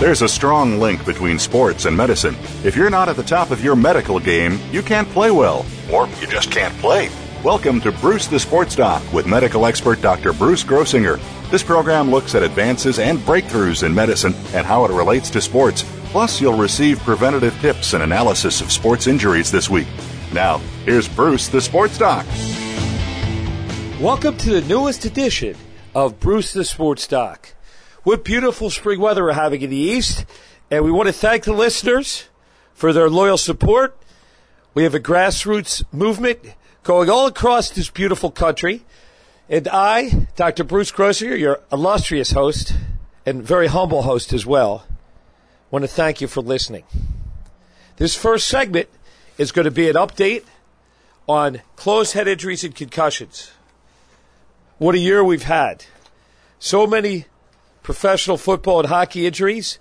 There's a strong link between sports and medicine. If you're not at the top of your medical game, you can't play well, or you just can't play. Welcome to Bruce the Sports Doc with medical expert Dr. Bruce Grossinger. This program looks at advances and breakthroughs in medicine and how it relates to sports. Plus, you'll receive preventative tips and analysis of sports injuries this week. Now, here's Bruce the Sports Doc. Welcome to the newest edition of Bruce the Sports Doc. What beautiful spring weather we're having in the East, and we want to thank the listeners for their loyal support. We have a grassroots movement going all across this beautiful country. And I, Dr. Bruce Grossinger, your illustrious host and very humble host as well, want to thank you for listening. This first segment is going to be an update on closed head injuries and concussions. What a year we've had. So many professional football and hockey injuries.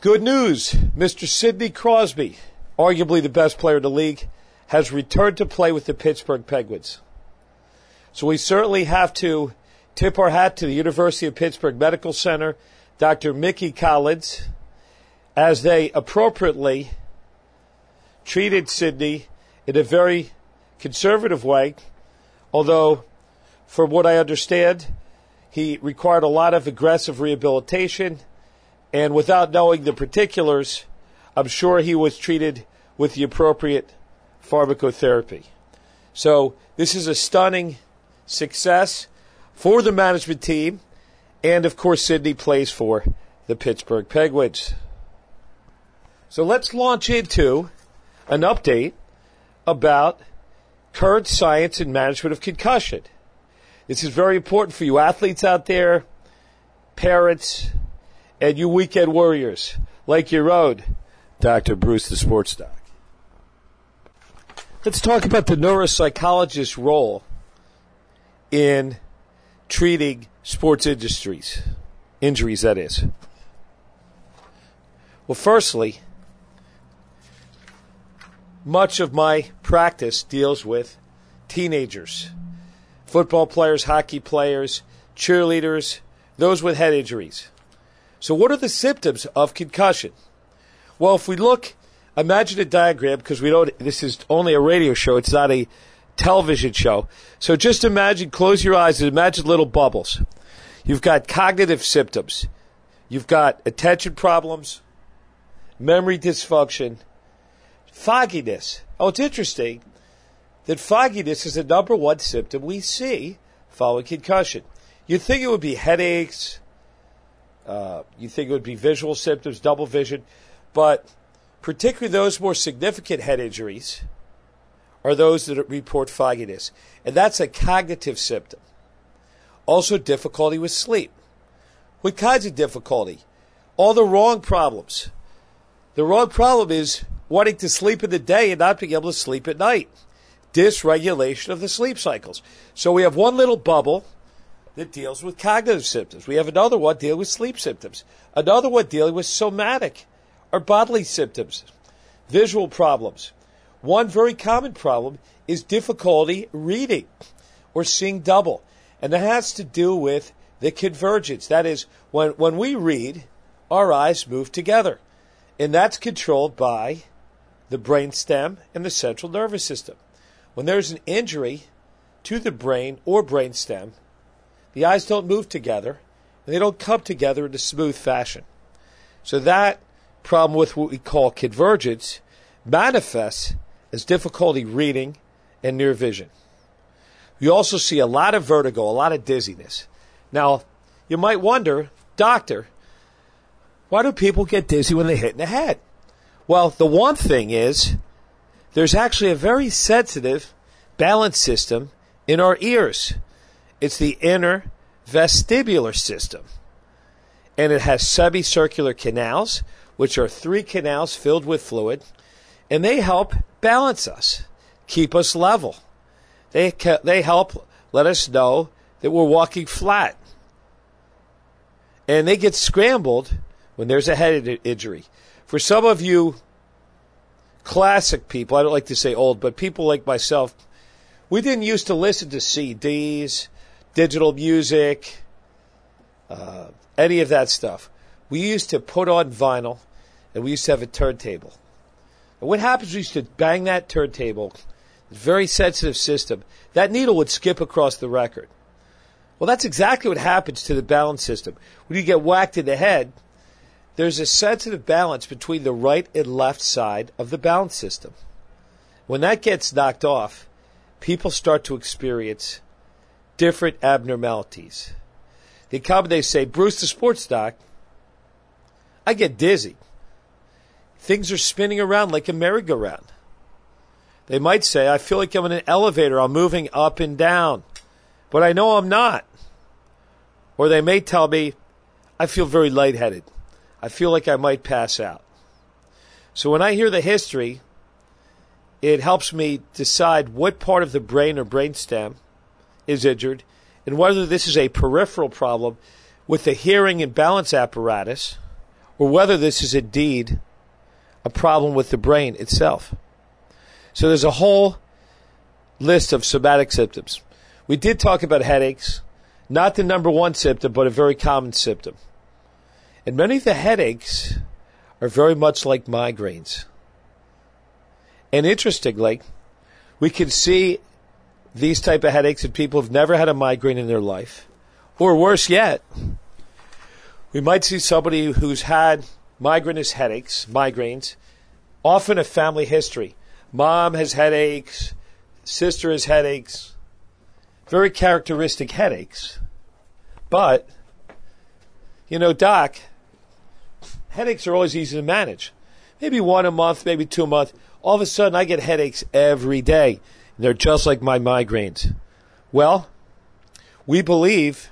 Good news Mr. Sidney Crosby, arguably the best player in the league, has returned to play with the Pittsburgh Penguins. So we certainly have to tip our hat to the University of Pittsburgh Medical Center, Dr. Micky Collins, as they appropriately treated Sidney in a very conservative way, although, from what I understand, he required a lot of aggressive rehabilitation, and without knowing the particulars, I'm sure he was treated with the appropriate pharmacotherapy. So, this is a stunning success for the management team, and of course, Sidney plays for the Pittsburgh Penguins. So, let's launch into an update about current science and management of concussion. This is very important for you athletes out there, parents, and you weekend warriors like your own Dr. Bruce the Sports Doc. Let's talk about the neuropsychologist's role in treating sports industries, injuries, that is. Well, firstly, much of my practice deals with teenagers, football players, hockey players, cheerleaders, those with head injuries. So, what are the symptoms of concussion? Well, if we look, imagine a diagram because we don't. This is only a radio show; it's not a television show. So, just imagine, close your eyes, and imagine little bubbles. You've got cognitive symptoms. You've got attention problems, memory dysfunction, fogginess. Oh, it's interesting that fogginess is the number one symptom we see following concussion. You'd think it would be headaches, uh, you think it would be visual symptoms, double vision, but particularly those more significant head injuries are those that report fogginess. And that's a cognitive symptom. Also, difficulty with sleep. What kinds of difficulty? All the wrong problems. The wrong problem is wanting to sleep in the day and not being able to sleep at night. Dysregulation of the sleep cycles. So we have one little bubble that deals with cognitive symptoms. We have another one dealing with sleep symptoms. Another one dealing with somatic or bodily symptoms, visual problems. One very common problem is difficulty reading or seeing double. And that has to do with the convergence. That is, when, when we read, our eyes move together. And that's controlled by the brain stem and the central nervous system. When there's an injury to the brain or brain stem, the eyes don't move together and they don't come together in a smooth fashion. So that problem with what we call convergence manifests as difficulty reading and near vision. You also see a lot of vertigo, a lot of dizziness. Now, you might wonder, doctor, why do people get dizzy when they hit in the head? Well, the one thing is there's actually a very sensitive balance system in our ears. It's the inner vestibular system. And it has semicircular canals, which are three canals filled with fluid, and they help balance us, keep us level. They, they help let us know that we're walking flat. And they get scrambled when there's a head injury. For some of you classic people, I don't like to say old, but people like myself, we didn't used to listen to CDs, digital music, uh, any of that stuff. We used to put on vinyl and we used to have a turntable. And what happens, we used to bang that turntable, very sensitive system. That needle would skip across the record. Well, that's exactly what happens to the balance system. When you get whacked in the head, there's a sensitive balance between the right and left side of the balance system. When that gets knocked off, people start to experience different abnormalities. They come and they say, Bruce the sports doc, I get dizzy. Things are spinning around like a merry-go-round. They might say, I feel like I'm in an elevator, I'm moving up and down, but I know I'm not. Or they may tell me, I feel very lightheaded. I feel like I might pass out. So when I hear the history, it helps me decide what part of the brain or brainstem is injured and whether this is a peripheral problem with the hearing and balance apparatus or whether this is indeed a problem with the brain itself. So there's a whole list of somatic symptoms. We did talk about headaches, not the number one symptom, but a very common symptom. And many of the headaches are very much like migraines. And interestingly, we can see these type of headaches in people who've never had a migraine in their life. Or worse yet, we might see somebody who's had migrainous headaches, migraines, often a family history. Mom has headaches, sister has headaches, very characteristic headaches. But, you know, doc, headaches are always easy to manage. Maybe one a month, maybe two a month. All of a sudden, I get headaches every day. They're just like my migraines. Well, we believe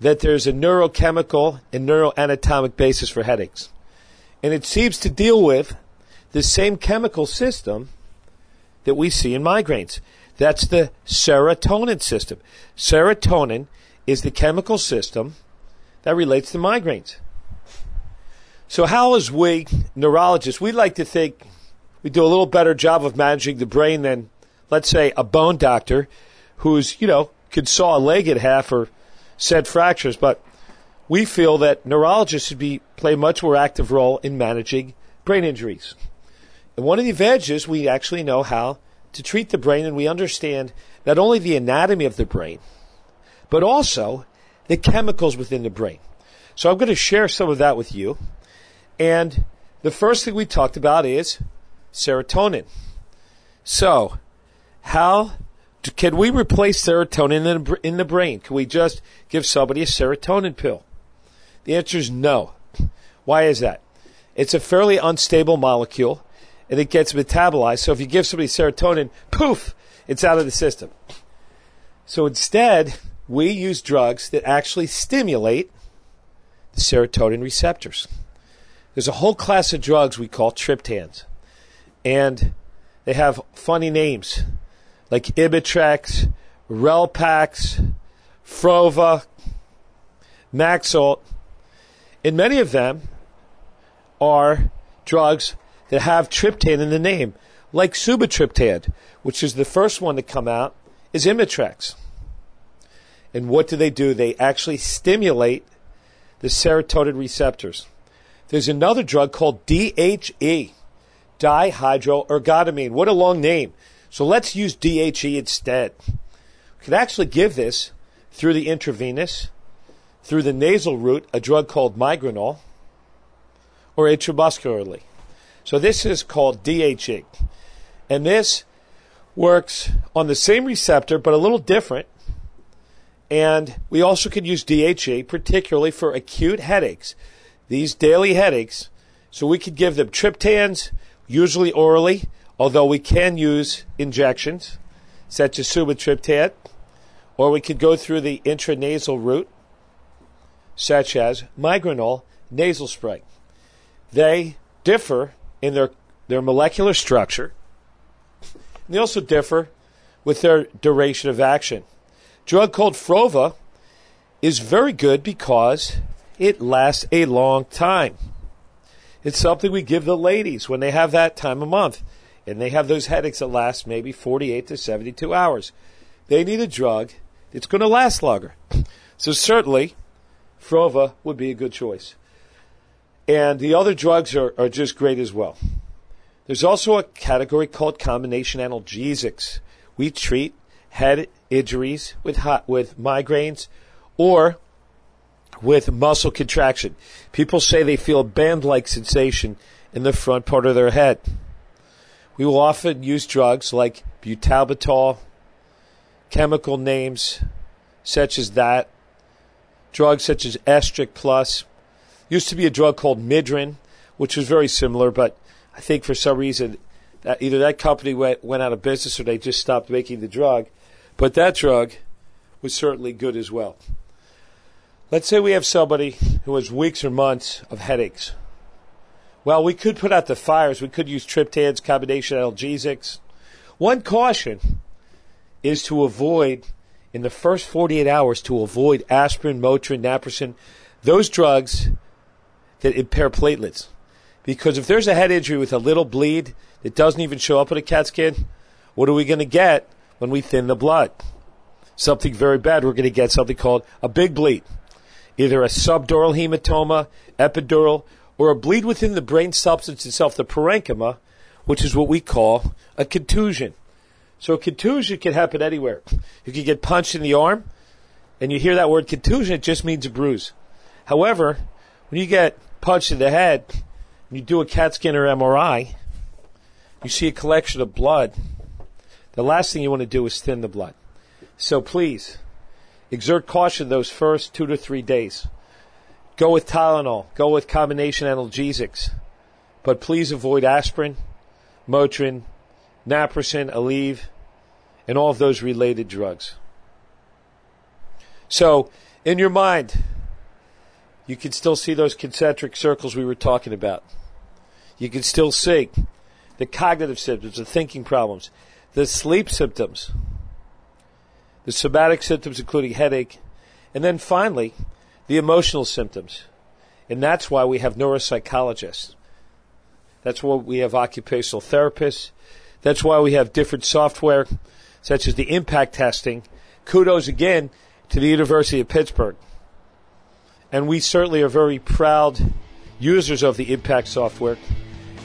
that there's a neurochemical and neuroanatomic basis for headaches. And it seems to deal with the same chemical system that we see in migraines. That's the serotonin system. Serotonin is the chemical system that relates to migraines. So how is we neurologists, we like to think we do a little better job of managing the brain than, let's say, a bone doctor who's, you know, could saw a leg in half or set fractures. But we feel that neurologists should be play a much more active role in managing brain injuries. And one of the advantages, we actually know how to treat the brain and we understand not only the anatomy of the brain, but also the chemicals within the brain. So I'm going to share some of that with you. And the first thing we talked about is serotonin. So, how can we replace serotonin in the, in the brain? Can we just give somebody a serotonin pill? The answer is no. Why is that? It's a fairly unstable molecule and it gets metabolized. So if you give somebody serotonin, poof, it's out of the system. So instead, we use drugs that actually stimulate the serotonin receptors. There's a whole class of drugs we call triptans. And they have funny names like Imitrex, Relpax, Frova, Maxalt. And many of them are drugs that have triptan in the name, like sumatriptan, which is the first one to come out, is Imitrex. And what do they do? They actually stimulate the serotonin receptors. There's another drug called DHE, dihydroergotamine. What a long name. So let's use DHE instead. We could actually give this through the intravenous, through the nasal route, a drug called Migranal, or intramuscularly. So this is called DHE. And this works on the same receptor, but a little different. And we also could use DHA, particularly for acute headaches, these daily headaches. So we could give them triptans, usually orally, although we can use injections, such as sumatriptan, or we could go through the intranasal route, such as Migranal nasal spray. They differ in their, their molecular structure. They also differ with their duration of action. Drug called Frova is very good because it lasts a long time. It's something we give the ladies when they have that time of month and they have those headaches that last maybe 48 to 72 hours. They need a drug that's going to last longer. So certainly, Frova would be a good choice. And the other drugs are, are just great as well. There's also a category called combination analgesics. We treat head injuries with hot, with migraines or with muscle contraction. People say they feel a band-like sensation in the front part of their head. We will often use drugs like butalbital, chemical names such as that, drugs such as Esgic Plus, Used to be a drug called Midrin, which was very similar, but I think for some reason that either that company went, went out of business or they just stopped making the drug. But that drug was certainly good as well. Let's say we have somebody who has weeks or months of headaches. Well, we could put out the fires. We could use triptans, combination analgesics. One caution is to avoid, in the first 48 hours, to avoid aspirin, Motrin, naproxen. Those drugs that impair platelets. Because if there's a head injury with a little bleed that doesn't even show up on a CAT scan, what are we going to get when we thin the blood? Something very bad. We're going to get something called a big bleed. Either a subdural hematoma, epidural, or a bleed within the brain substance itself, the parenchyma, which is what we call a contusion. So a contusion can happen anywhere. You can get punched in the arm, and you hear that word contusion, it just means a bruise. However, when you get punched in the head, and you do a CAT scan or MRI, you see a collection of blood. The last thing you want to do is thin the blood. So please, exert caution those first two to three days. Go with Tylenol. Go with combination analgesics. But please avoid aspirin, Motrin, Naproxen, Aleve, and all of those related drugs. So, in your mind, you can still see those concentric circles we were talking about. You can still see the cognitive symptoms, the thinking problems, the sleep symptoms, the somatic symptoms, including headache, and then finally, the emotional symptoms. And that's why we have neuropsychologists. That's why we have occupational therapists. That's why we have different software, such as the impact testing. Kudos again to the University of Pittsburgh and we certainly are very proud users of the Impact software,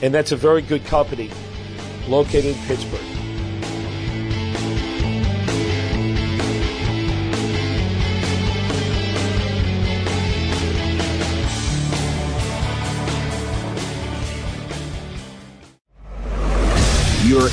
and that's a very good company located in Pittsburgh.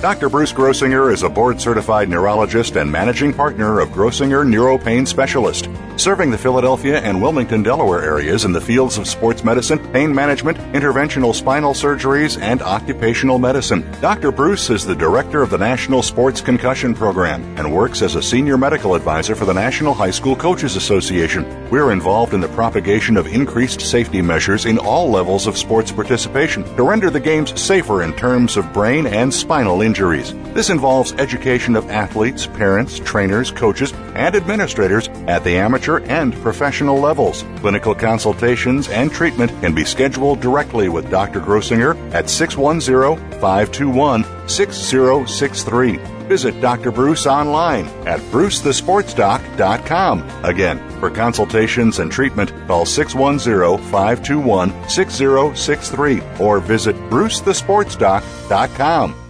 Dr. Bruce Grossinger is a board certified neurologist and managing partner of Grossinger Neuropain Specialist, serving the Philadelphia and Wilmington, Delaware areas in the fields of sports medicine, pain management, interventional spinal surgeries, and occupational medicine. Dr. Bruce is the director of the National Sports Concussion Program and works as a senior medical advisor for the National High School Coaches Association. We're involved in the propagation of increased safety measures in all levels of sports participation to render the games safer in terms of brain and spinal injury injuries. This involves education of athletes, parents, trainers, coaches, and administrators at the amateur and professional levels. Clinical consultations and treatment can be scheduled directly with Dr. Grossinger at 610 521 6063. Visit Dr. Bruce online at brucethesportsdoc.com. Again, for consultations and treatment, call 610-521-6063 or visit brucethesportsdoc.com.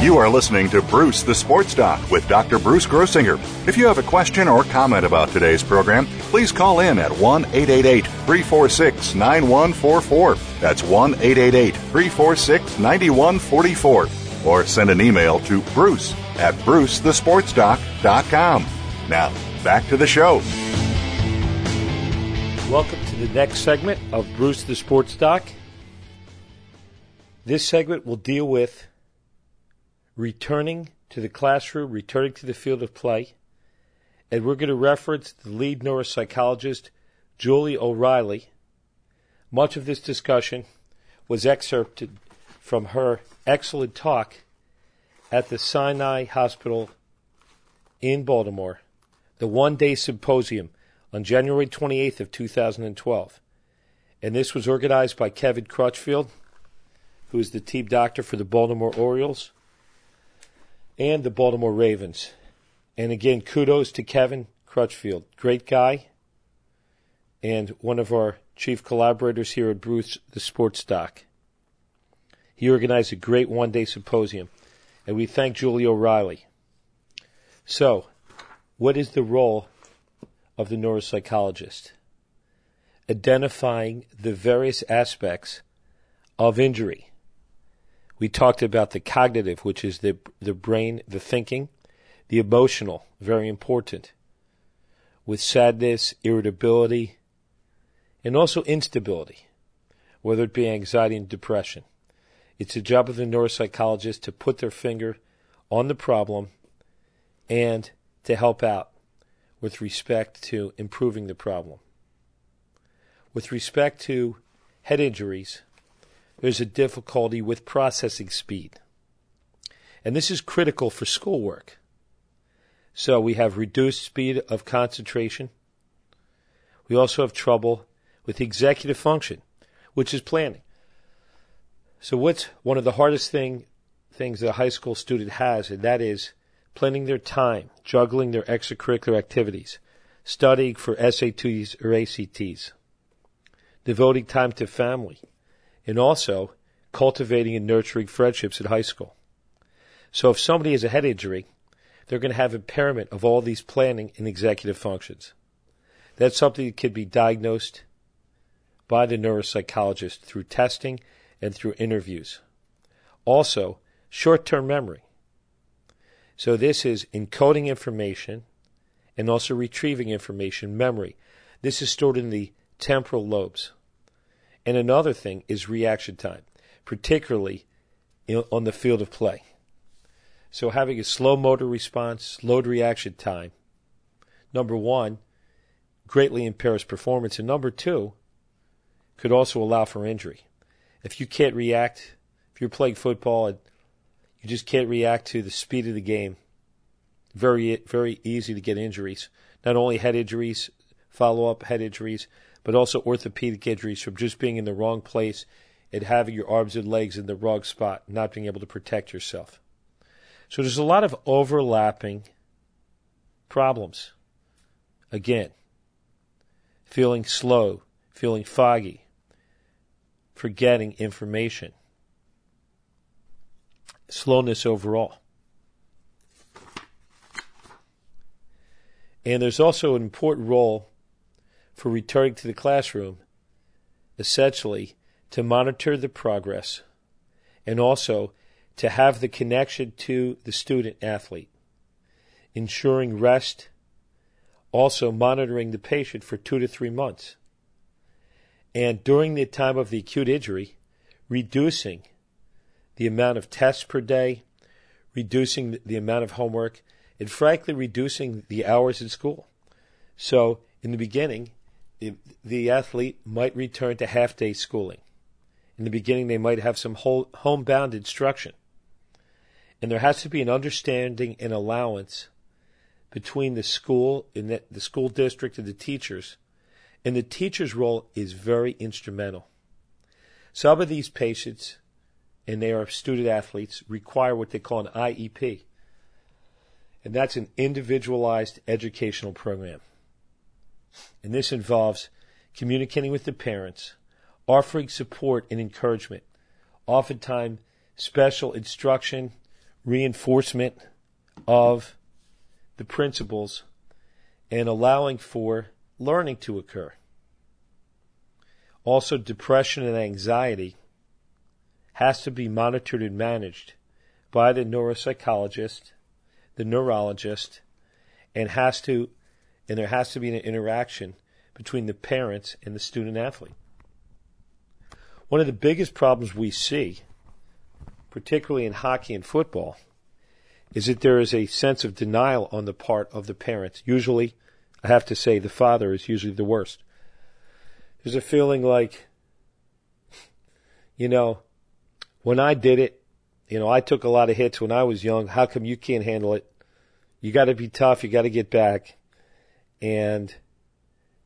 You are listening to Bruce the Sports Doc with Dr. Bruce Grossinger. If you have a question or comment about today's program, please call in at 1 888 346 9144. That's 1 888 346 9144. Or send an email to bruce at brucethesportsdoc.com. Now, back to the show. Welcome to the next segment of Bruce the Sports Doc. This segment will deal with returning to the classroom, returning to the field of play, and we're going to reference the lead neuropsychologist, Julie O'Reilly. Much of this discussion was excerpted from her excellent talk at the Sinai Hospital in Baltimore, the one-day symposium on January 28th of 2012. And this was organized by Kevin Crutchfield, who is the team doctor for the Baltimore Orioles and the Baltimore Ravens. And again, kudos to Kevin Crutchfield. Great guy. And one of our chief collaborators here at Bruce, the Sports Doc. He organized a great one day symposium. And we thank Julie O'Reilly. So, what is the role of the neuropsychologist? Identifying the various aspects of injury we talked about the cognitive, which is the, the brain, the thinking, the emotional, very important, with sadness, irritability, and also instability, whether it be anxiety and depression. It's the job of the neuropsychologist to put their finger on the problem and to help out with respect to improving the problem. With respect to head injuries, there's a difficulty with processing speed. And this is critical for schoolwork. So we have reduced speed of concentration. We also have trouble with executive function, which is planning. So what's one of the hardest thing things that a high school student has, and that is planning their time, juggling their extracurricular activities, studying for SATs or ACTs, devoting time to family, and also cultivating and nurturing friendships in high school. So if somebody has a head injury, they're going to have impairment of all these planning and executive functions. That's something that can be diagnosed by the neuropsychologist through testing and through interviews. Also, short term memory. So, this is encoding information and also retrieving information, memory. This is stored in the temporal lobes. And another thing is reaction time, particularly on the field of play. So having a slow motor response, slowed reaction time, number one, greatly impairs performance, and number two, could also allow for injury. If you can't react, if you're playing football and you just can't react to the speed of the game, very very easy to get injuries. Not only head injuries, follow up head injuries, but also orthopedic injuries from just being in the wrong place and having your arms and legs in the wrong spot, not being able to protect yourself. So there's a lot of overlapping problems. Again, feeling slow, feeling foggy, forgetting information, slowness overall. And there's also an important role for returning to the classroom, essentially to monitor the progress and also to have the connection to the student athlete, ensuring rest, also monitoring the patient for two to three months. And during the time of the acute injury, reducing the amount of tests per day, reducing the amount of homework, and frankly, reducing the hours in school. So, in the beginning, the athlete might return to half day schooling. In the beginning, they might have some homebound instruction. And there has to be an understanding and allowance between the school and the, the school district and the teachers. And the teacher's role is very instrumental. Some of these patients, and they are student athletes, require what they call an IEP. And that's an individualized educational program. And this involves communicating with the parents, offering support and encouragement, oftentimes special instruction, reinforcement of the principles, and allowing for learning to occur. Also, depression and anxiety has to be monitored and managed by the neuropsychologist, the neurologist, and has to, and there has to be an interaction between the parents and the student athlete. One of the biggest problems we see, particularly in hockey and football, is that there is a sense of denial on the part of the parents. Usually, I have to say, the father is usually the worst. There's a feeling like, you know, when I did it, you know, I took a lot of hits when I was young. How come you can't handle it? You got to be tough. You got to get back. And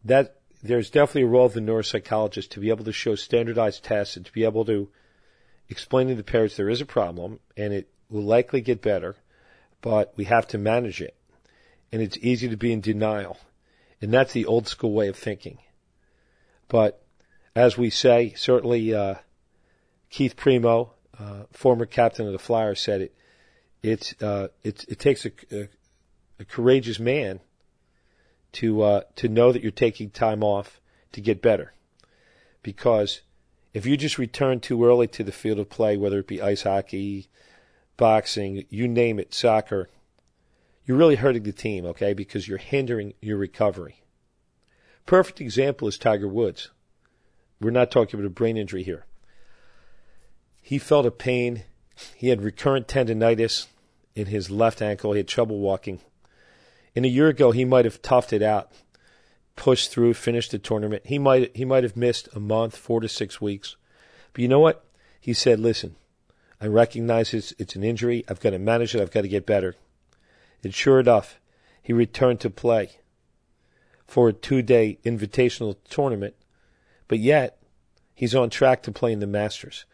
that there's definitely a role of the neuropsychologist to be able to show standardized tests and to be able to explain to the parents there is a problem and it will likely get better, but we have to manage it. And it's easy to be in denial. And that's the old school way of thinking. But as we say, certainly uh, Keith Primeau, uh, former captain of the Flyers, said it. It's uh, it, it takes a, a, a courageous man to uh, to know that you're taking time off to get better, because if you just return too early to the field of play, whether it be ice hockey, boxing, you name it, soccer, you're really hurting the team, okay? Because you're hindering your recovery. Perfect example is Tiger Woods. We're not talking about a brain injury here. He felt a pain. He had recurrent tendonitis in his left ankle. He had trouble walking. And a year ago, he might have toughed it out, pushed through, finished the tournament. He might he might have missed a month, four to six weeks. But you know what? He said, "Listen, I recognize it's, it's an injury. I've got to manage it. I've got to get better." And sure enough, he returned to play for a two-day invitational tournament. But yet, he's on track to play in the Masters.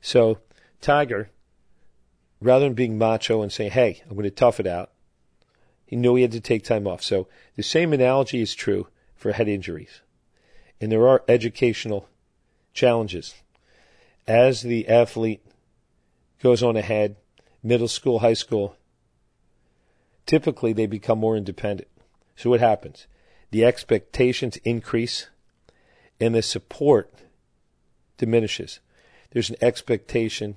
So, Tiger, rather than being macho and saying, "Hey, I'm going to tough it out," He knew he had to take time off. So the same analogy is true for head injuries. And there are educational challenges. As the athlete goes on ahead, middle school, high school, typically they become more independent. So what happens? The expectations increase and the support diminishes. There's an expectation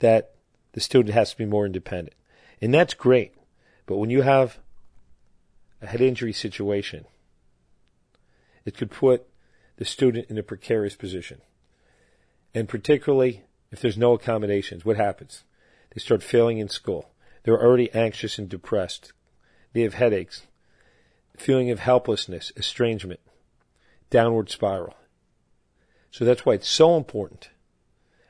that the student has to be more independent. And that's great. But when you have a head injury situation, it could put the student in a precarious position. And particularly if there's no accommodations, what happens? They start failing in school. They're already anxious and depressed. They have headaches, feeling of helplessness, estrangement, downward spiral. So that's why it's so important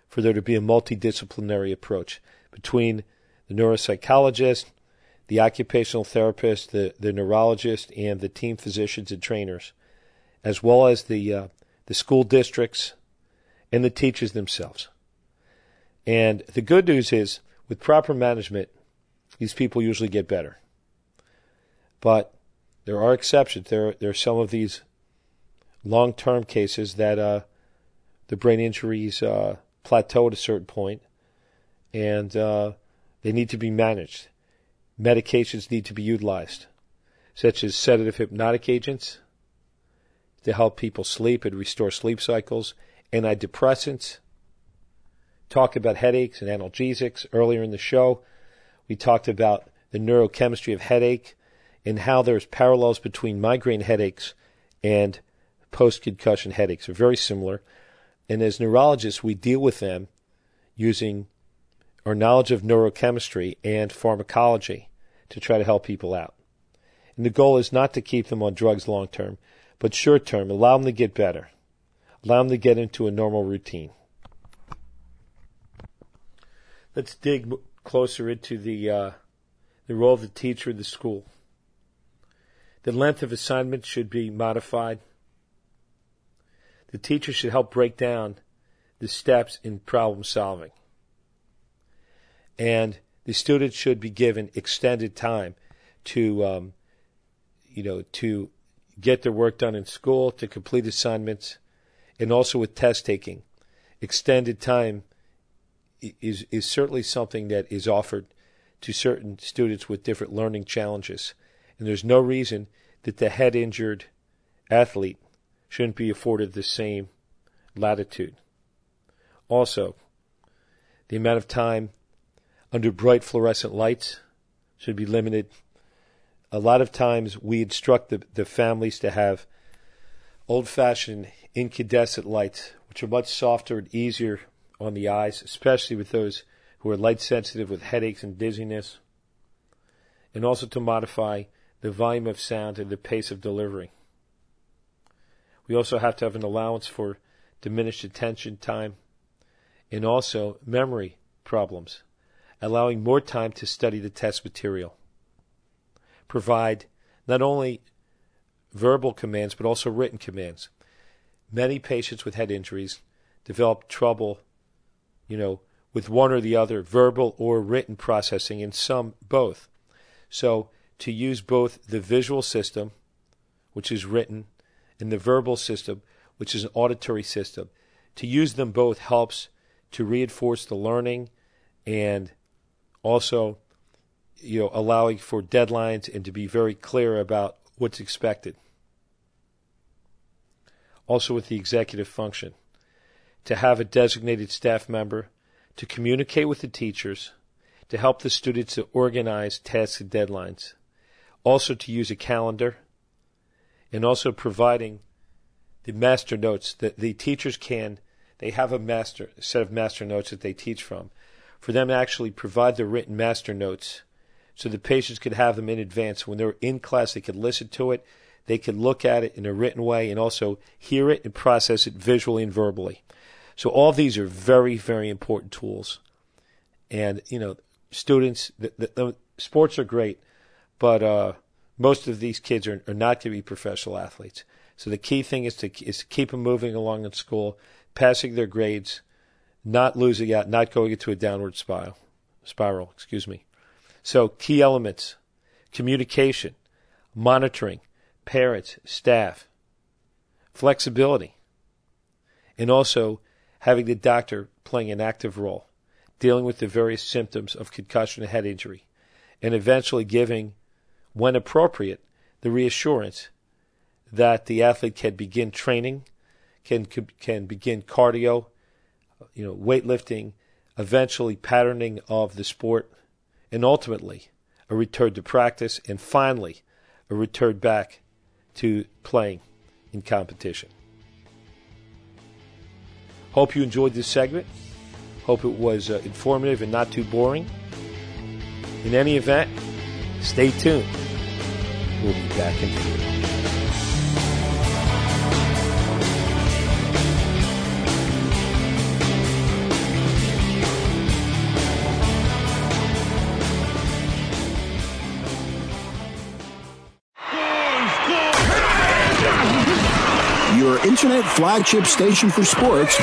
for there to be a multidisciplinary approach between the neuropsychologist, the occupational therapist, the, the neurologist, and the team physicians and trainers, as well as the, uh, the school districts and the teachers themselves. And the good news is, with proper management, these people usually get better. But there are exceptions. There, there are some of these long term cases that uh, the brain injuries uh, plateau at a certain point, and uh, they need to be managed medications need to be utilized, such as sedative hypnotic agents to help people sleep and restore sleep cycles, antidepressants, talk about headaches and analgesics. Earlier in the show, we talked about the neurochemistry of headache and how there's parallels between migraine headaches and post concussion headaches are very similar. And as neurologists, we deal with them using our knowledge of neurochemistry and pharmacology to try to help people out. And the goal is not to keep them on drugs long term, but short term, allow them to get better, allow them to get into a normal routine. Let's dig closer into the uh, the role of the teacher in the school. The length of assignments should be modified. The teacher should help break down the steps in problem solving. And the students should be given extended time to, um, you know, to get their work done in school, to complete assignments, and also with test taking. Extended time is is certainly something that is offered to certain students with different learning challenges. And there's no reason that the head injured athlete shouldn't be afforded the same latitude. Also, the amount of time under bright fluorescent lights should be limited. A lot of times we instruct the, the families to have old fashioned incandescent lights, which are much softer and easier on the eyes, especially with those who are light sensitive with headaches and dizziness, and also to modify the volume of sound and the pace of delivery. We also have to have an allowance for diminished attention time and also memory problems, allowing more time to study the test material. Provide not only verbal commands but also written commands. Many patients with head injuries develop trouble, you know, with one or the other, verbal or written processing, and some both. So to use both the visual system, which is written, and the verbal system, which is an auditory system. To use them both helps to reinforce the learning and also you know allowing for deadlines and to be very clear about what's expected. Also with the executive function to have a designated staff member to communicate with the teachers, to help the students to organize tasks and deadlines, also to use a calendar, and also providing the master notes that the teachers can they have a master a set of master notes that they teach from for them to actually provide the written master notes so the patients could have them in advance. When they're in class they could listen to it they could look at it in a written way and also hear it and process it visually and verbally. So all these are very very important tools. And you know students the, the, the sports are great but uh, most of these kids are, are not going to be professional athletes. So the key thing is to is to keep them moving along in school, passing their grades, not losing out, not going into a downward spiral. Spiral, excuse me. So key elements: communication, monitoring, parents, staff, flexibility, and also having the doctor playing an active role, dealing with the various symptoms of concussion and head injury, and eventually giving when appropriate, the reassurance that the athlete can begin training, can can begin cardio, you know, weightlifting, eventually patterning of the sport, and ultimately a return to practice, and finally a return back to playing in competition. Hope you enjoyed this segment. Hope it was uh, informative and not too boring. In any event, stay tuned. We'll be back in flagship station for sports.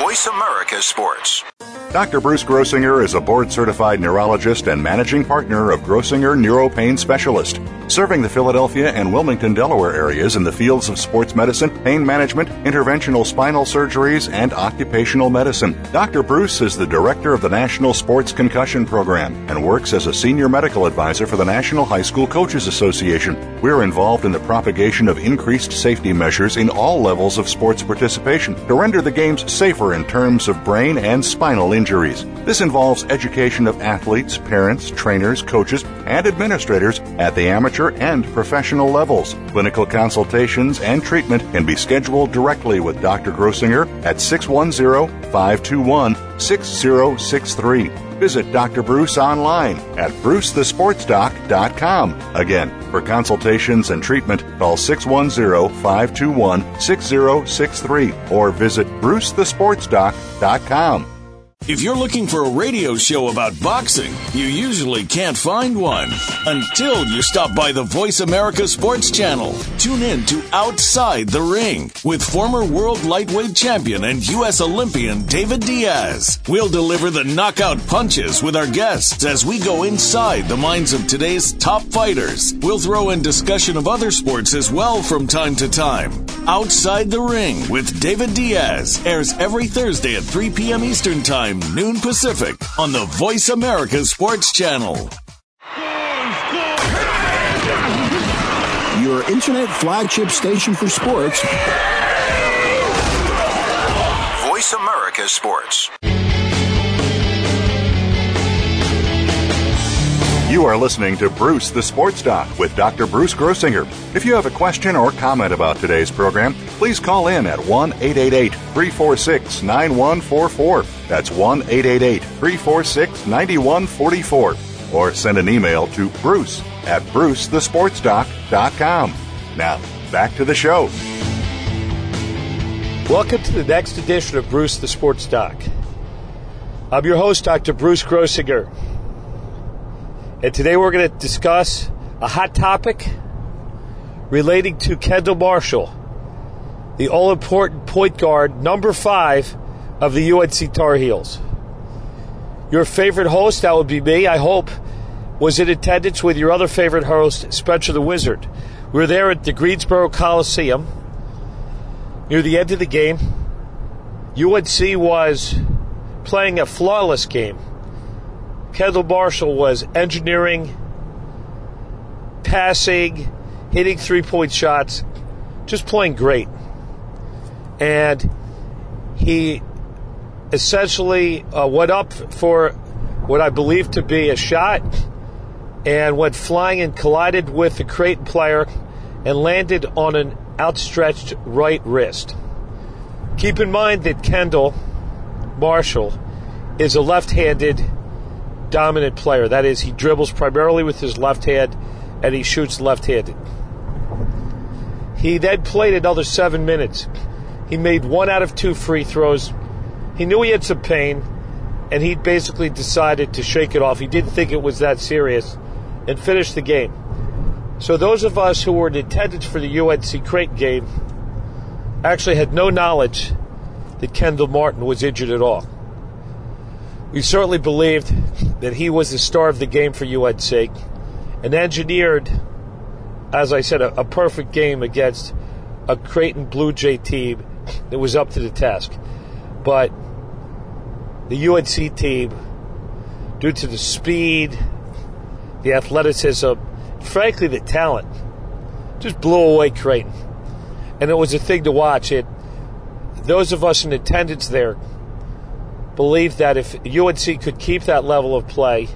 Voice America Sports. Dr. Bruce Grossinger is a board certified neurologist and managing partner of Grossinger Neuropain Specialist, serving the Philadelphia and Wilmington, Delaware areas in the fields of sports medicine, pain management, interventional spinal surgeries, and occupational medicine. Dr. Bruce is the director of the National Sports Concussion Program and works as a senior medical advisor for the National High School Coaches Association. We're involved in the propagation of increased safety measures in all levels of sports participation to render the games safer in terms of brain and spinal injuries. This involves education of athletes, parents, trainers, coaches, and administrators at the amateur and professional levels. Clinical consultations and treatment can be scheduled directly with Dr. Grossinger at 610 521 6063. Visit Dr. Bruce online at brucethesportsdoc.com. Again, for consultations and treatment, call 610-521-6063 or visit brucethesportsdoc.com. If you're looking for a radio show about boxing, you usually can't find one until you stop by the Voice America Sports Channel. Tune in to Outside the Ring with former world lightweight champion and U.S. Olympian David Diaz. We'll deliver the knockout punches with our guests as we go inside the minds of today's top fighters. We'll throw in discussion of other sports as well from time to time. Outside the Ring with David Diaz airs every Thursday at 3 p.m. Eastern Time, noon Pacific, on the Voice America Sports Channel. Your internet flagship station for sports. Voice America Sports. You are listening to Bruce the Sports Doc with Dr. Bruce Grossinger. If you have a question or comment about today's program, please call in at 1 888 346 9144. That's 1 888 346 9144. Or send an email to bruce at brucethesportsdoc.com. Now, back to the show. Welcome to the next edition of Bruce the Sports Doc. I'm your host, Dr. Bruce Grossinger. And today we're going to discuss a hot topic relating to Kendall Marshall, the all important point guard, number five of the UNC Tar Heels. Your favorite host, that would be me, I hope, was in attendance with your other favorite host, Spencer the Wizard. We were there at the Greensboro Coliseum near the end of the game. UNC was playing a flawless game. Kendall Marshall was engineering, passing, hitting three point shots, just playing great. And he essentially uh, went up for what I believe to be a shot and went flying and collided with the Creighton player and landed on an outstretched right wrist. Keep in mind that Kendall Marshall is a left handed dominant player. That is, he dribbles primarily with his left hand and he shoots left handed. He then played another seven minutes. He made one out of two free throws. He knew he had some pain and he basically decided to shake it off. He didn't think it was that serious and finished the game. So those of us who were in attendance for the UNC Creighton game actually had no knowledge that Kendall Marshall was injured at all. We certainly believed that he was the star of the game for UNC and engineered, as I said, a, a perfect game against a Creighton Blue Jay team that was up to the task. But the UNC team, due to the speed, the athleticism, frankly, the talent, just blew away Creighton. And it was a thing to watch. It, those of us in attendance there believed that if UNC could keep that level of play,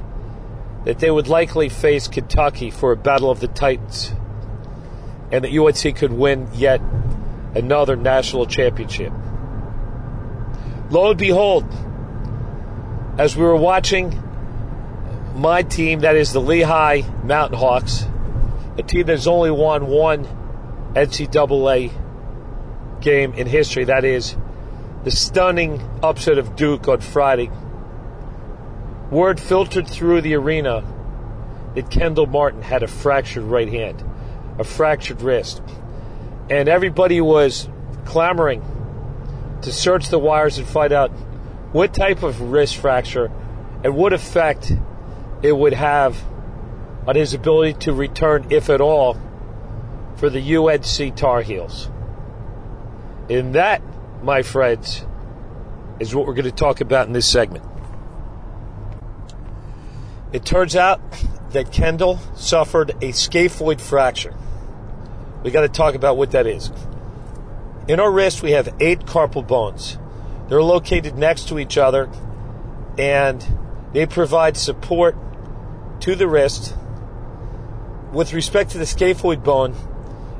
that they would likely face Kentucky for a battle of the Titans, and that UNC could win yet another national championship. Lo and behold, as we were watching my team, that is the Lehigh Mountain Hawks, a team that's only won one NCAA game in history, that is the stunning upset of Duke on Friday. Word filtered through the arena that Kendall Marshall had a fractured right hand, a fractured wrist. And everybody was clamoring to search the wires and find out what type of wrist fracture and what effect it would have on his ability to return, if at all, for the UNC Tar Heels. And that, my friends, is what we're going to talk about in this segment. It turns out that Kendall suffered a scaphoid fracture. We got to talk about what that is. In our wrist, we have eight carpal bones. They're located next to each other and they provide support to the wrist. With respect to the scaphoid bone,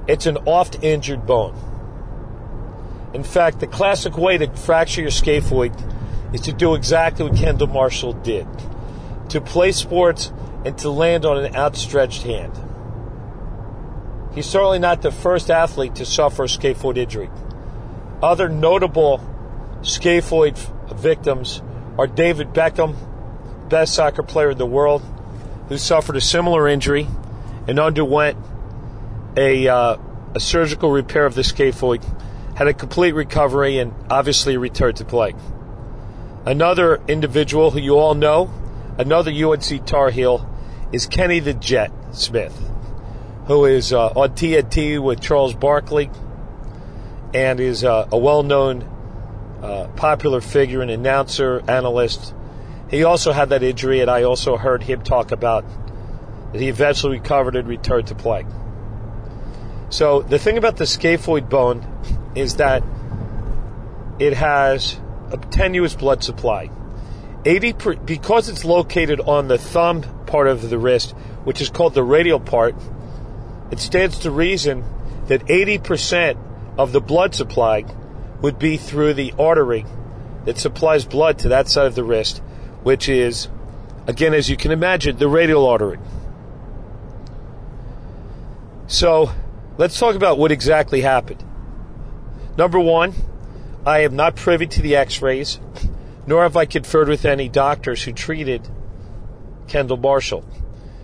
it's an oft injured bone. In fact, the classic way to fracture your scaphoid is to do exactly what Kendall Marshall did to play sports and to land on an outstretched hand. He's certainly not the first athlete to suffer a scaphoid injury. Other notable scaphoid victims are David Beckham, best soccer player in the world, who suffered a similar injury and underwent a, uh, a surgical repair of the scaphoid, had a complete recovery, and obviously returned to play. Another individual who you all know, another UNC Tar Heel, is Kenny the Jet Smith who is uh, on TNT with Charles Barkley and is uh, a well known uh, popular figure, an announcer, analyst. He also had that injury, and I also heard him talk about that he eventually recovered and returned to play. So the thing about the scaphoid bone is that it has a tenuous blood supply. 80 per, because it's located on the thumb part of the wrist, which is called the radial part, it stands to reason that 80% of the blood supply would be through the artery that supplies blood to that side of the wrist, which is, again, as you can imagine, the radial artery. So let's talk about what exactly happened. Number one, I am not privy to the x rays, nor have I conferred with any doctors who treated Kendall Marshall.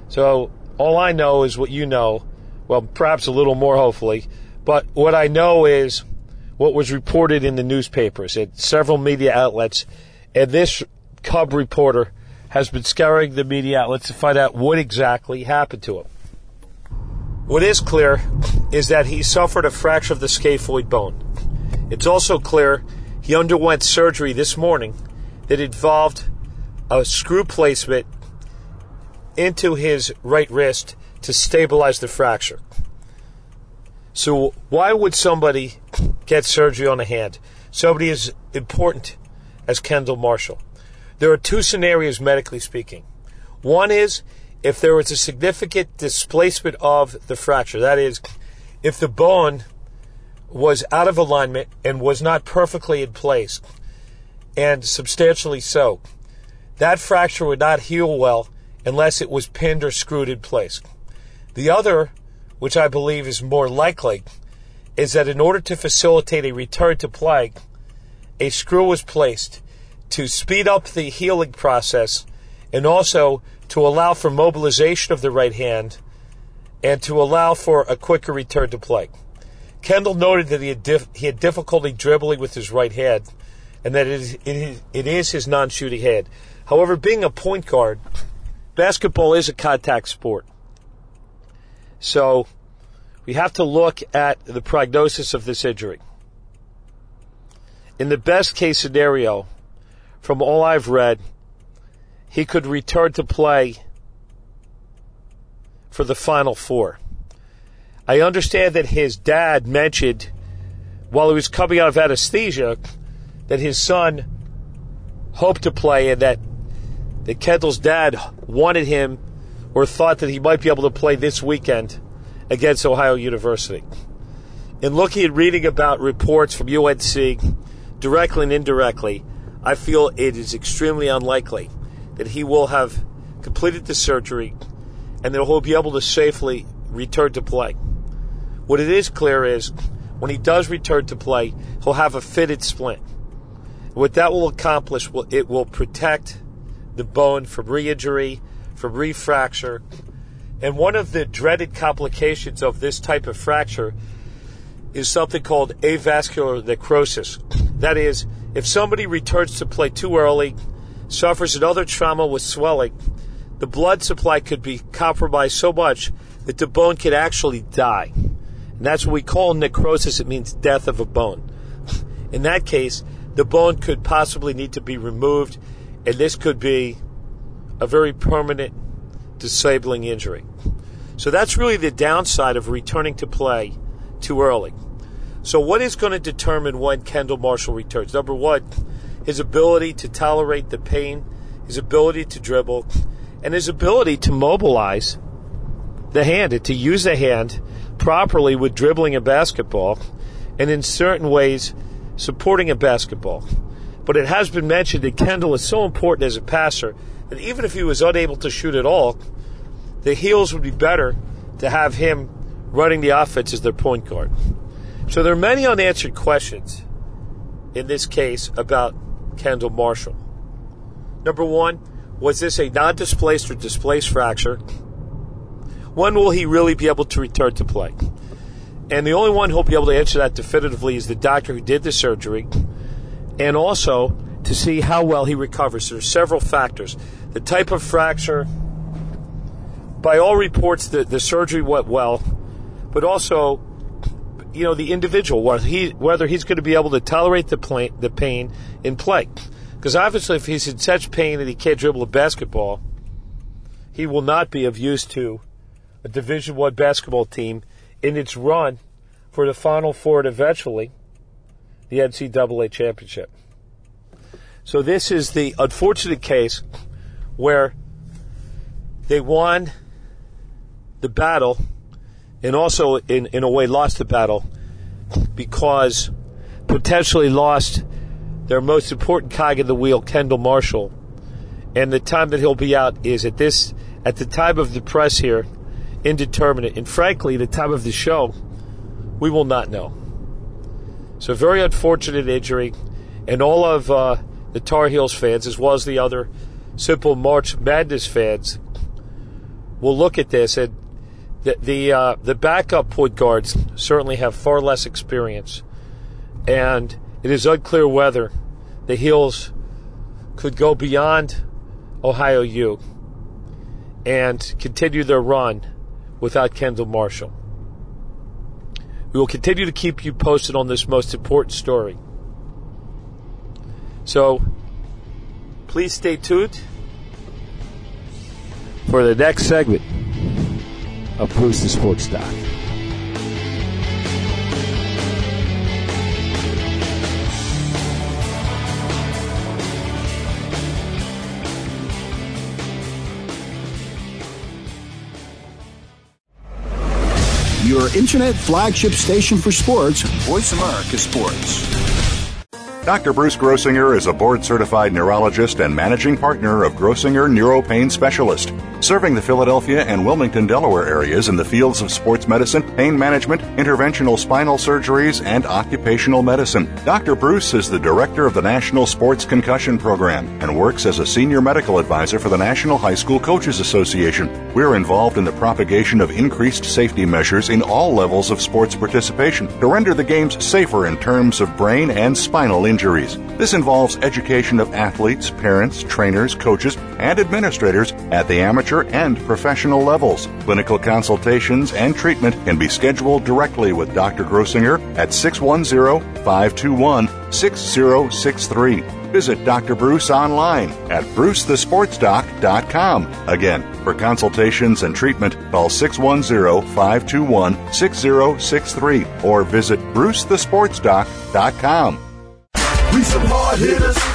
So all I know is what you know well, perhaps a little more, hopefully. But what I know is what was reported in the newspapers at several media outlets, and this Cub reporter has been scouring the media outlets to find out what exactly happened to him. What is clear is that he suffered a fracture of the scaphoid bone. It's also clear he underwent surgery this morning that involved a screw placement into his right wrist to stabilize the fracture. So, why would somebody get surgery on a hand? Somebody as important as Kendall Marshall. There are two scenarios, medically speaking. One is if there was a significant displacement of the fracture, that is, if the bone was out of alignment and was not perfectly in place, and substantially so, that fracture would not heal well unless it was pinned or screwed in place. The other, which I believe is more likely, is that in order to facilitate a return to play, a screw was placed to speed up the healing process and also to allow for mobilization of the right hand and to allow for a quicker return to play. Kendall noted that he had, dif- he had difficulty dribbling with his right hand and that it is, it is, it is his non shooting hand. However, being a point guard, basketball is a contact sport. So we have to look at the prognosis of this injury. In the best case scenario, from all I've read, he could return to play for the Final Four. I understand that his dad mentioned while he was coming out of anesthesia that his son hoped to play and that, that Kendall's dad wanted him or thought that he might be able to play this weekend against Ohio University. In looking and reading about reports from UNC, directly and indirectly, I feel it is extremely unlikely that he will have completed the surgery and that he'll be able to safely return to play. What it is clear is when he does return to play, he'll have a fitted splint. What that will accomplish, it will protect the bone from re-injury, from refracture. And one of the dreaded complications of this type of fracture is something called avascular necrosis. That is, if somebody returns to play too early, suffers another trauma with swelling, the blood supply could be compromised so much that the bone could actually die. And that's what we call necrosis. It means death of a bone. In that case, the bone could possibly need to be removed, and this could be a very permanent disabling injury. So that's really the downside of returning to play too early. So, what is going to determine when Kendall Marshall returns? Number one, his ability to tolerate the pain his ability to dribble, and his ability to mobilize the hand and to use the hand properly with dribbling a basketball and in certain ways supporting a basketball. But it has been mentioned that Kendall is so important as a passer that even if he was unable to shoot at all, the heels would be better to have him running the offense as their point guard. So there are many unanswered questions in this case about Kendall Marshall. Number one, was this a non displaced or displaced fracture? When will he really be able to return to play? And the only one who'll be able to answer that definitively is the doctor who did the surgery, and also to see how well he recovers. There are several factors. The type of fracture, by all reports, the, the surgery went well, but also, you know, the individual, whether, he, whether he's going to be able to tolerate the, play, the pain in play. Because obviously, if he's in such pain that he can't dribble a basketball, he will not be of use to a Division One basketball team in its run for the Final Four and eventually the NCAA championship. So this is the unfortunate case where they won the battle and also in, in a way lost the battle because potentially lost their most important cog in the wheel, Kendall Marshall. And the time that he'll be out is at this at the time of the press here, indeterminate. And frankly, the time of the show, we will not know. So very unfortunate injury, and all of uh, the Tar Heels fans, as well as the other simple March Madness fans, will look at this and the the, uh, the backup point guards certainly have far less experience, and it is unclear whether the Heels could go beyond Ohio U and continue their run without Kendall Marshall. We will continue to keep you posted on this most important story. So, please stay tuned for the next segment of Bruce the Sports Doc. Your internet flagship station for sports, Voice America Sports. Dr. Bruce Grossinger is a board certified neurologist and managing partner of Grossinger Neuropain Specialist, serving the Philadelphia and Wilmington, Delaware areas in the fields of sports medicine, pain management, interventional spinal surgeries, and occupational medicine. Dr. Bruce is the director of the National Sports Concussion Program and works as a senior medical advisor for the National High School Coaches Association. We're involved in the propagation of increased safety measures in all levels of sports participation to render the games safer in terms of brain and spinal injuries. This involves education of athletes, parents, trainers, coaches, and administrators at the amateur and professional levels. Clinical consultations and treatment can be scheduled directly with Dr. Grossinger at 610 521 6063. Visit Dr. Bruce online at brucethesportsdoc.com. Again, for consultations and treatment, call 610-521-6063 or visit brucethesportsdoc.com. We some hard hitters.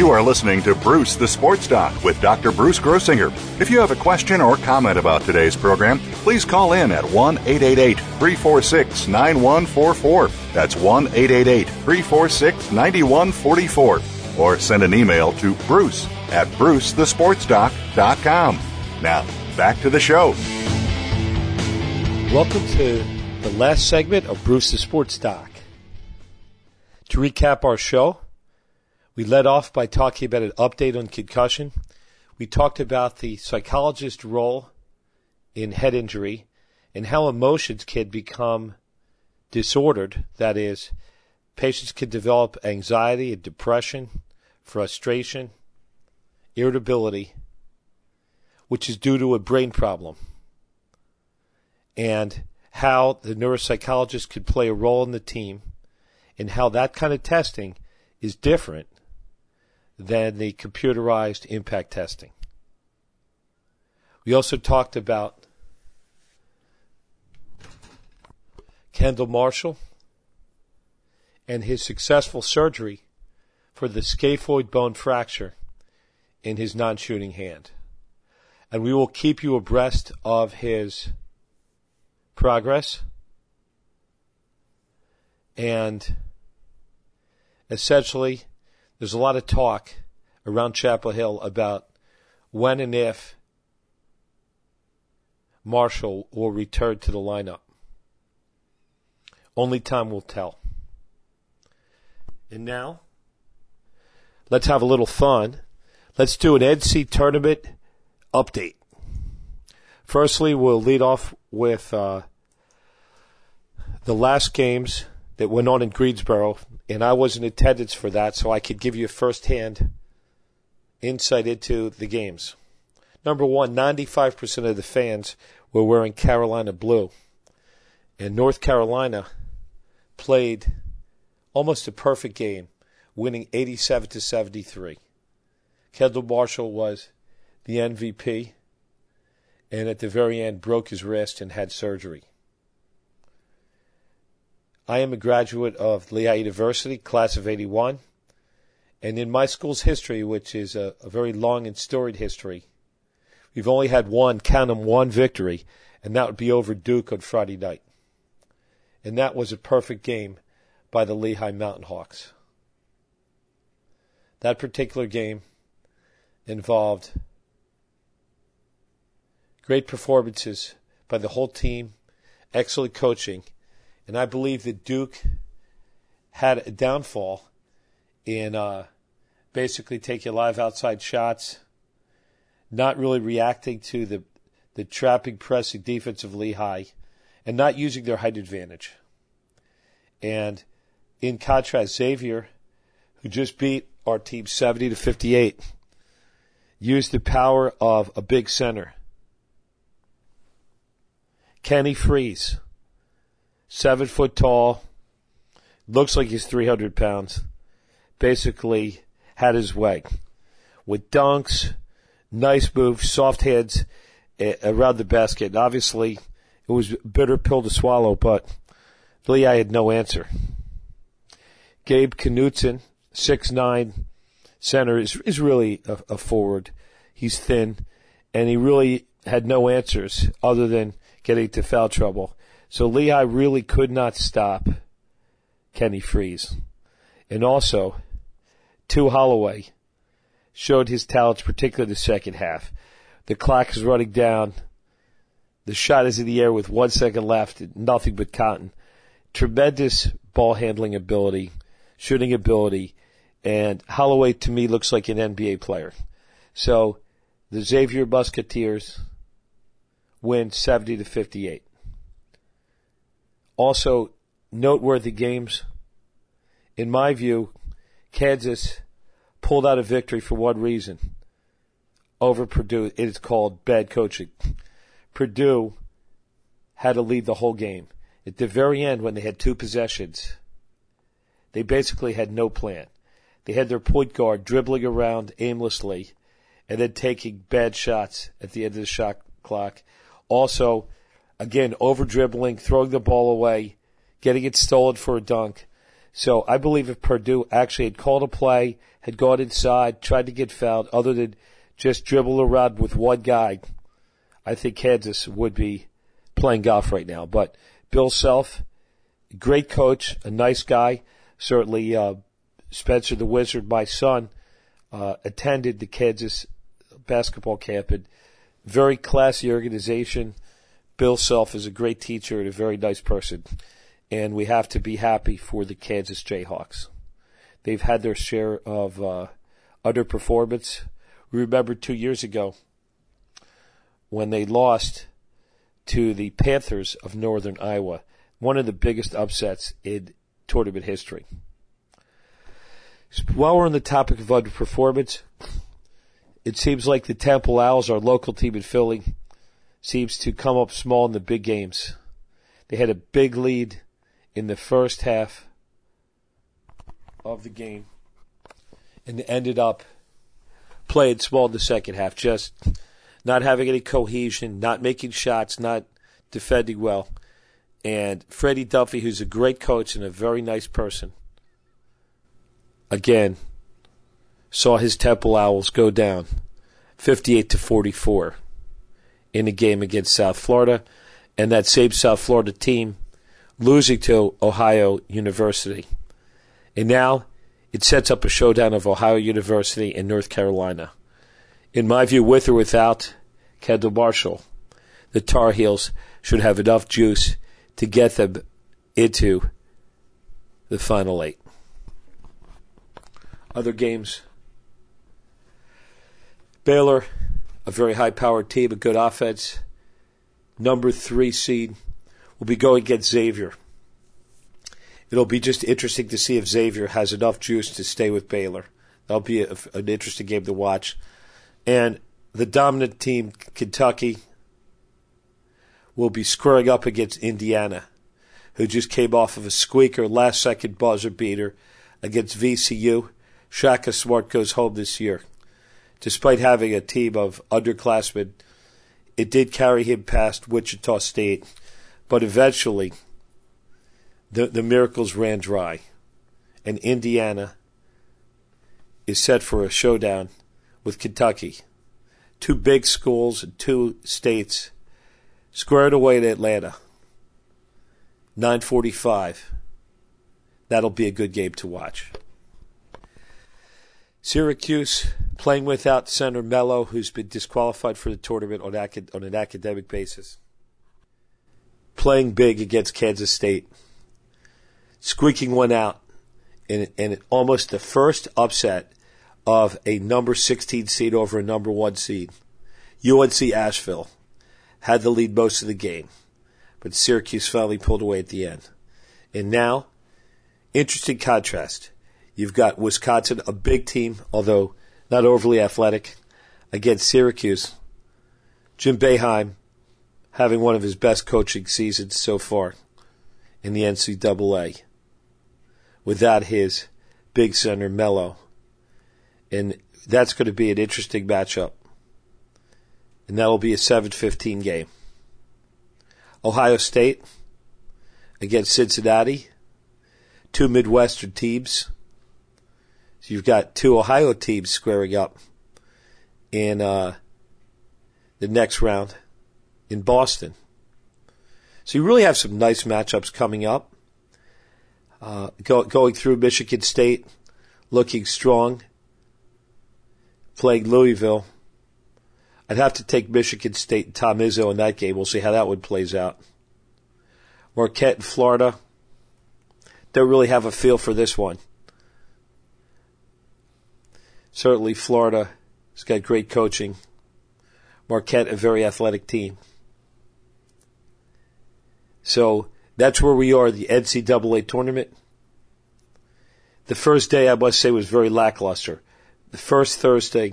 You are listening to Bruce the Sports Doc with Dr. Bruce Grossinger. If you have a question or comment about today's program, please call in at 1 888 346 9144. That's 1 888 346 9144. Or send an email to bruce at brucethesportsdoc.com. Now, back to the show. Welcome to the last segment of Bruce the Sports Doc. To recap our show, we led off by talking about an update on concussion. We talked about the psychologist's role in head injury and how emotions can become disordered. That is, patients can develop anxiety and depression, frustration, irritability, which is due to a brain problem. And how the neuropsychologist could play a role in the team and how that kind of testing is different than the computerized impact testing. We also talked about Kendall Marshall and his successful surgery for the scaphoid bone fracture in his non shooting hand. And we will keep you abreast of his progress. And essentially, there's a lot of talk around Chapel Hill about when and if Marshall will return to the lineup. Only time will tell. And now, let's have a little fun. Let's do an NC tournament update. Firstly, we'll lead off with uh, the last games that went on in Greensboro, and I was in attendance for that, so I could give you a firsthand insight into the games. Number one, 95% of the fans were wearing Carolina blue, and North Carolina played almost a perfect game, winning 87 to 73. Kendall Marshall was the MVP, and at the very end broke his wrist and had surgery. I am a graduate of Lehigh University, class of 81. And in my school's history, which is a, a very long and storied history, we've only had one, count them, one victory, and that would be over Duke on Friday night. And that was a perfect game by the Lehigh Mountain Hawks. That particular game involved great performances by the whole team, excellent coaching, and I believe that Duke had a downfall in uh, basically taking live outside shots, not really reacting to the the trapping, pressing defense of Lehigh, and not using their height advantage. And in contrast, Xavier, who just beat our team 70 to 58, used the power of a big center. Kenny Frease seven foot tall, looks like he's 300 pounds, basically had his way with dunks, nice moves, soft heads around the basket. obviously, it was a bitter pill to swallow, but Lehigh had no answer. Gabe Knutson, six nine center, is, is really a, a forward. He's thin, and he really had no answers other than getting to foul trouble. So Lehigh really could not stop Kenny Frease. And also, Tu Holloway showed his talents, particularly the second half. The clock is running down. The shot is in the air with one second left, nothing but cotton. Tremendous ball handling ability, shooting ability, and Holloway to me looks like an NBA player. So the Xavier Musketeers win 70 to 58. Also, noteworthy games. In my view, Kansas pulled out a victory for one reason over Purdue. It is called bad coaching. Purdue had to lead the whole game. At the very end, when they had two possessions, they basically had no plan. They had their point guard dribbling around aimlessly and then taking bad shots at the end of the shot clock. Also, again, over dribbling, throwing the ball away, getting it stolen for a dunk. So I believe if Purdue actually had called a play, had gone inside, tried to get fouled, other than just dribble around with one guy, I think Kansas would be playing golf right now. But Bill Self, great coach, a nice guy. Certainly, uh, Spencer the Wizard, my son, uh, attended the Kansas basketball camp and very classy organization. Bill Self is a great teacher and a very nice person. And we have to be happy for the Kansas Jayhawks. They've had their share of uh, underperformance. We remember two years ago when they lost to the Panthers of Northern Iowa, one of the biggest upsets in tournament history. While we're on the topic of underperformance, it seems like the Temple Owls, our local team in Philly, seems to come up small in the big games. They had a big lead in the first half of the game and ended up playing small in the second half, just not having any cohesion, not making shots, not defending well. And Freddie Duffy, who's a great coach and a very nice person, again saw his Temple Owls go down 58 to 44 in a game against South Florida, and that same South Florida team losing to Ohio University. And now it sets up a showdown of Ohio University and North Carolina. In my view, with or without Kendall Marshall, the Tar Heels should have enough juice to get them into the final eight. Other games. Baylor, a very high powered team, a good offense. Number three seed will be going against Xavier. It'll be just interesting to see if Xavier has enough juice to stay with Baylor. That'll be a, an interesting game to watch. And the dominant team, Kentucky, will be squaring up against Indiana, who just came off of a squeaker last second buzzer beater against VCU. Shaka Smart goes home this year. Despite having a team of underclassmen, it did carry him past Wichita State, but eventually the, the miracles ran dry. And Indiana is set for a showdown with Kentucky. Two big schools and two states squared away in Atlanta. 945. That'll be a good game to watch. Syracuse playing without center Melo, who's been disqualified for the tournament on, acad- on an academic basis. Playing big against Kansas State. Squeaking one out. And, and almost the first upset of a number 16 seed over a number 1 seed. UNC Asheville had the lead most of the game, but Syracuse finally pulled away at the end. And now, interesting contrast. You've got Wisconsin, a big team, although not overly athletic, against Syracuse. Jim Boeheim having one of his best coaching seasons so far in the NCAA without his big center Melo. And that's going to be an interesting matchup. And that'll be a 7-15 game. Ohio State against Cincinnati. Two Midwestern teams. So you've got two Ohio teams squaring up in uh, the next round in Boston. So you really have some nice matchups coming up. Uh, go, going through Michigan State, looking strong, playing Louisville. I'd have to take Michigan State and Tom Izzo in that game. We'll see how that one plays out. Marquette in Florida. Don't really have a feel for this one certainly Florida has got great coaching. Marquette, a very athletic team. So that's where we are, the NCAA tournament. The first day, I must say, was very lackluster. The first Thursday,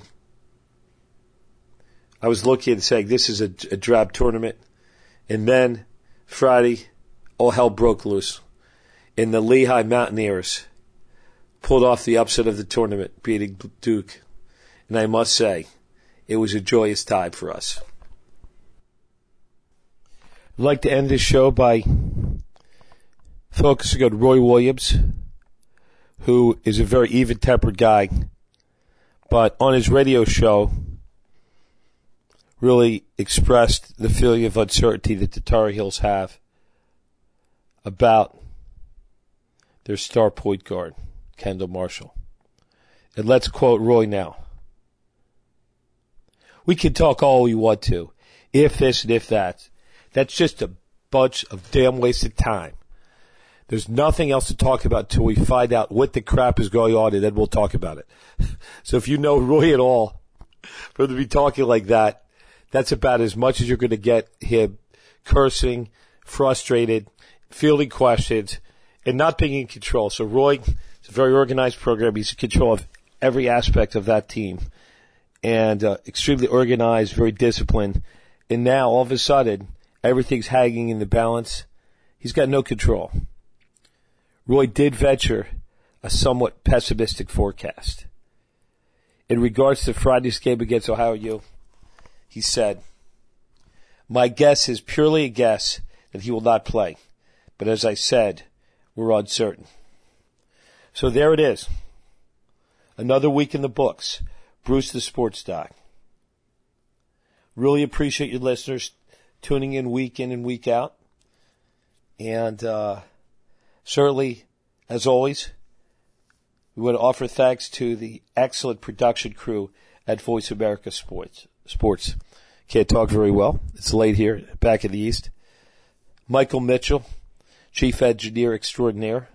I was looking and saying, this is a, a drab tournament. And then Friday, all hell broke loose. In the Lehigh Mountaineers pulled off the upset of the tournament, beating Duke. And I must say, it was a joyous time for us. I'd like to end this show by focusing on Roy Williams, who is a very even tempered guy, but on his radio show, really expressed the feeling of uncertainty that the Tar Heels have about their star point guard. Kendall Marshall. And let's quote Roy now. We can talk all we want to, if this and if that. That's just a bunch of damn wasted time. There's nothing else to talk about until we find out what the crap is going on, and then we'll talk about it. so if you know Roy at all, for him to be talking like that, that's about as much as you're going to get him cursing, frustrated, fielding questions, and not being in control. So Roy, it's a very organized program. He's in control of every aspect of that team, and uh, extremely organized, very disciplined. And now all of a sudden, everything's hanging in the balance. He's got no control. Roy did venture a somewhat pessimistic forecast. In regards to Friday's game against Ohio U, he said, My guess is purely a guess that he will not play. But as I said, we're uncertain. So there it is. Another week in the books. Bruce the Sports Doc. Really appreciate your listeners tuning in week in and week out. And uh, certainly, as always, we want to offer thanks to the excellent production crew at Voice America Sports. Sports. Can't talk very well. It's late here, back in the East. Michael Mitchell, Chief Engineer Extraordinaire.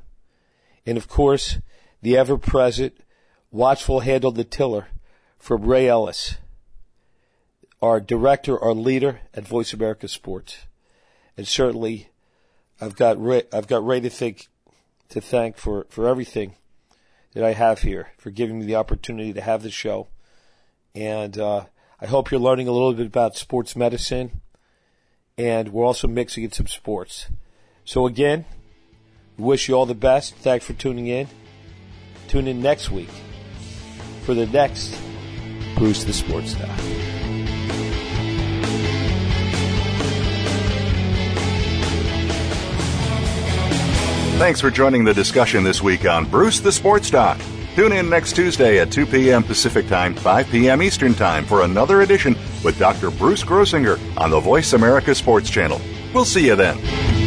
And of course, the ever present, watchful handle the tiller from Ray Ellis, our director, our leader at Voice America Sports. And certainly, I've got Ray, I've got Ray to think, to thank for, for everything that I have here, for giving me the opportunity to have the show. And, uh, I hope you're learning a little bit about sports medicine. And we're also mixing in some sports. So again, wish you all the best. Thanks for tuning in. Tune in next week for the next Bruce the Sports Doc. Thanks for joining the discussion this week on Bruce the Sports Doc. Tune in next Tuesday at 2 p.m. Pacific Time, 5 p.m. Eastern Time for another edition with Dr. Bruce Grossinger on the Voice America Sports Channel. We'll see you then.